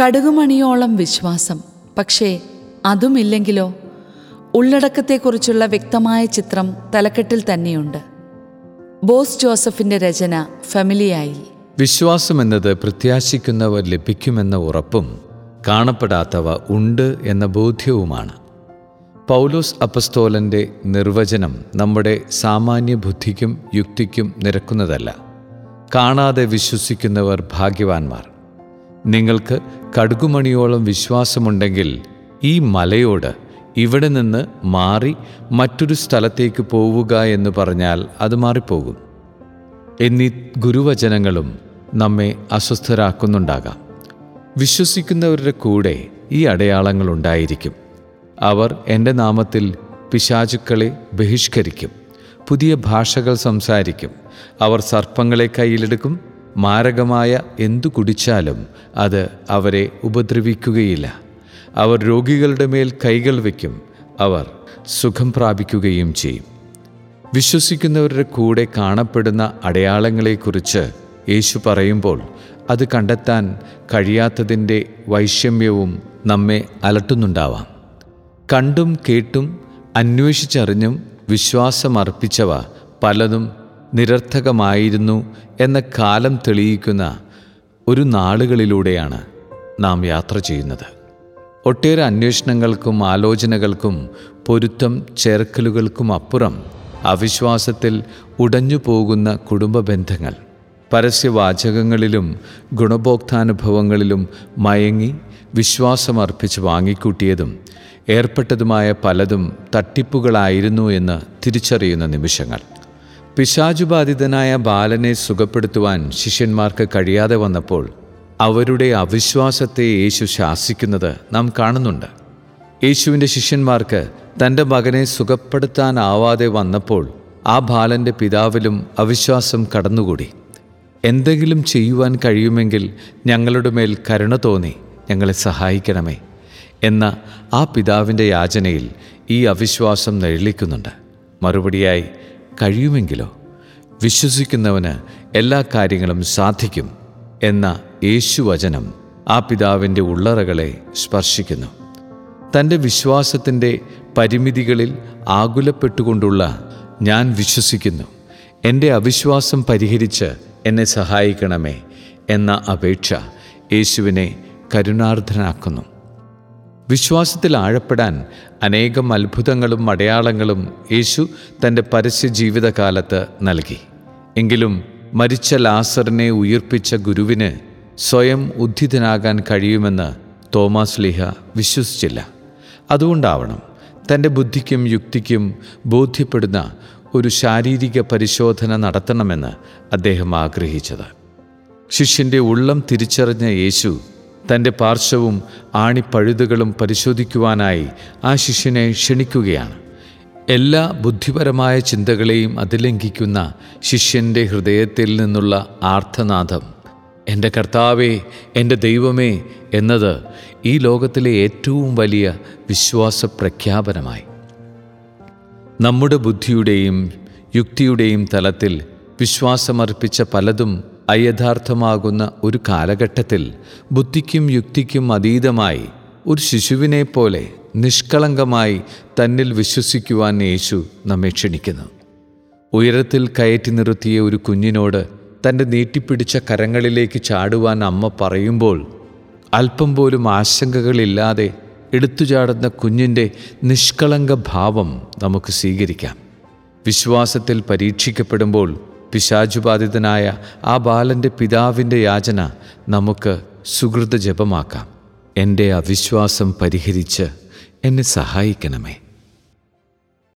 കടുകുമണിയോളം വിശ്വാസം. പക്ഷേ അതുമില്ലെങ്കിലോ? ഉള്ളടക്കത്തെക്കുറിച്ചുള്ള വ്യക്തമായ ചിത്രം തലക്കെട്ടിൽ തന്നെയുണ്ട്. ബോസ് ജോസഫിന്റെ രചന ഫെമിലിയായി. വിശ്വാസമെന്നത് പ്രത്യാശിക്കുന്നവർ ലഭിക്കുമെന്ന ഉറപ്പും കാണപ്പെടാത്തവ ഉണ്ട് എന്ന ബോധ്യവുമാണ്. പൗലോസ് അപ്പസ്തോലന്റെ നിർവചനം നമ്മുടെ സാമാന്യ ബുദ്ധിക്കും യുക്തിക്കും നിരക്കുന്നതല്ല. കാണാതെ വിശ്വസിക്കുന്നവർ ഭാഗ്യവാന്മാർ. നിങ്ങൾക്ക് കടുകുമണിയോളം വിശ്വാസമുണ്ടെങ്കിൽ ഈ മലയോട് ഇവിടെ നിന്ന് മാറി മറ്റൊരു സ്ഥലത്തേക്ക് പോവുക എന്ന് പറഞ്ഞാൽ അത് മാറിപ്പോകും. എന്നീ ഗുരുവചനങ്ങളും നമ്മെ അസ്വസ്ഥരാക്കുന്നുണ്ടാകാം. വിശ്വസിക്കുന്നവരുടെ കൂടെ ഈ അടയാളങ്ങൾ ഉണ്ടായിരിക്കും. അവർ എന്റെ നാമത്തിൽ പിശാചുക്കളെ ബഹിഷ്കരിക്കും. പുതിയ ഭാഷകൾ സംസാരിക്കും. അവർ സർപ്പങ്ങളെ കയ്യിലെടുക്കും. മാരകമായ എന്തു കുടിച്ചാലും അത് അവരെ ഉപദ്രവിക്കുകയില്ല. അവർ രോഗികളുടെ മേൽ കൈകൾ വയ്ക്കും അവർ സുഖം പ്രാപിക്കുകയും ചെയ്യും. വിശ്വസിക്കുന്നവരുടെ കൂടെ കാണപ്പെടുന്ന അടയാളങ്ങളെക്കുറിച്ച് യേശു പറയുമ്പോൾ അത് കണ്ടെത്താൻ കഴിയാത്തതിന്റെ വൈഷമ്യവും നമ്മെ അലട്ടുന്നുണ്ടാവാം. കണ്ടും കേട്ടും അന്വേഷിച്ചറിഞ്ഞും വിശ്വാസമർപ്പിച്ചവ പലതും നിരർത്ഥകമായിരുന്നു എന്ന കാലം തെളിയിക്കുന്ന ഒരു നാളുകളിലൂടെയാണ് നാം യാത്ര ചെയ്യുന്നത്. ഒട്ടേറെ അന്വേഷണങ്ങൾക്കും ആലോചനകൾക്കും പൊരുത്തം ചേർക്കലുകൾക്കും അപ്പുറം അവിശ്വാസത്തിൽ ഉടഞ്ഞു പോകുന്ന കുടുംബ ബന്ധങ്ങൾ പരസ്യവാചകങ്ങളിലും ഗുണഭോക്താനുഭവങ്ങളിലും മയങ്ങി വിശ്വാസമർപ്പിച്ച് വാങ്ങിക്കൂട്ടിയതും ഏർപ്പെട്ടതുമായ പലതും തട്ടിപ്പുകളായിരുന്നു എന്ന് തിരിച്ചറിയുന്ന നിമിഷങ്ങൾ. പിശാചുബാധിതനായ ബാലനെ സുഖപ്പെടുത്തുവാൻ ശിഷ്യന്മാർക്ക് കഴിയാതെ വന്നപ്പോൾ അവരുടെ അവിശ്വാസത്തെ യേശു ശാസിക്കുന്നത് നാം കാണുന്നുണ്ട്. യേശുവിന്റെ ശിഷ്യന്മാർക്ക് തന്റെ മകനെ സുഖപ്പെടുത്താനാവാതെ വന്നപ്പോൾ ആ ബാലന്റെ പിതാവിലും അവിശ്വാസം കടന്നുകൂടി. എന്തെങ്കിലും ചെയ്യുവാൻ കഴിയുമെങ്കിൽ ഞങ്ങളുടെ മേൽ കരുണ തോന്നി ഞങ്ങളെ സഹായിക്കണമേ എന്ന ആ പിതാവിന്റെ യാചനയിൽ ഈ അവിശ്വാസം നിഴലിക്കുന്നുണ്ട്. മറുപടിയായി കഴിയുമെങ്കിലോ വിശ്വസിക്കുന്നവന് എല്ലാ കാര്യങ്ങളും സാധിക്കും എന്ന യേശുവചനം ആ പിതാവിന്റെ ഉള്ളറകളെ സ്പർശിക്കുന്നു. തന്റെ വിശ്വാസത്തിന്റെ പരിമിതികളിൽ ആകുലപ്പെട്ടുകൊണ്ടുള്ള ഞാൻ വിശ്വസിക്കുന്നു. എന്റെ അവിശ്വാസം പരിഹരിച്ച് എന്നെ സഹായിക്കണമേ എന്ന അപേക്ഷ യേശുവിനെ കരുണാർദ്ധനാക്കുന്നു. വിശ്വാസത്തിൽ ആഴപ്പെടാൻ അനേകം അത്ഭുതങ്ങളും അടയാളങ്ങളും യേശു തന്റെ പരസ്യ ജീവിതകാലത്ത് നൽകി. എങ്കിലും മരിച്ച ലാസറിനെ ഉയിർപ്പിച്ച ഗുരുവിന് സ്വയം ഉദ്ധിതനാകാൻ കഴിയുമെന്ന് തോമാസ് ലിഹ വിശ്വസിച്ചില്ല. അതുകൊണ്ടാവണം തന്റെ ബുദ്ധിക്കും യുക്തിക്കും ബോധ്യപ്പെടുന്ന ഒരു ശാരീരിക പരിശോധന നടത്തണമെന്ന് അദ്ദേഹം ആഗ്രഹിച്ചത്. ശിഷ്യന്റെ ഉള്ളം തിരിച്ചറിഞ്ഞ യേശു തന്റെ പാർശ്വവും ആണിപ്പഴുതുകളും പരിശോധിക്കുവാനായി ആ ശിഷ്യനെ ക്ഷണിക്കുകയാണ്. എല്ലാ ബുദ്ധിപരമായ ചിന്തകളെയും അതിലംഘിക്കുന്ന ശിഷ്യന്റെ ഹൃദയത്തിൽ നിന്നുള്ള ആർത്ഥനാഥം എന്റെ കർത്താവേ എന്റെ ദൈവമേ എന്നത് ഈ ലോകത്തിലെ ഏറ്റവും വലിയ വിശ്വാസ പ്രഖ്യാപനമായി നമ്മുടെ ബുദ്ധിയുടെയും യുക്തിയുടെയും തലത്തിൽ വിശ്വാസമർപ്പിച്ച പലതും അയഥാർത്ഥമാകുന്ന ഒരു കാലഘട്ടത്തിൽ ബുദ്ധിക്കും യുക്തിക്കും അതീതമായി ഒരു ശിശുവിനെ പോലെ നിഷ്കളങ്കമായി തന്നിൽ വിശ്വസിക്കുവാൻ യേശു നമ്മെ ക്ഷണിക്കുന്നു. ഉയരത്തിൽ കയറ്റി നിർത്തിയ ഒരു കുഞ്ഞിനോട് തന്റെ നീട്ടിപ്പിടിച്ച കരങ്ങളിലേക്ക് ചാടുവാൻ അമ്മ പറയുമ്പോൾ അല്പം പോലും ആശങ്കകളില്ലാതെ എടുത്തുചാടുന്ന കുഞ്ഞിന്റെ നിഷ്കളങ്ക ഭാവം നമുക്ക് സ്വീകരിക്കാം. വിശ്വാസത്തിൽ പരീക്ഷിക്കപ്പെടുമ്പോൾ പിശാചുബാധിതനായ ആ ബാലന്റെ പിതാവിന്റെ യാചന നമുക്ക് സുഹൃത ജപമാക്കാം എന്റെ അവിശ്വാസം പരിഹരിച്ച് എന്നെ സഹായിക്കണമേ.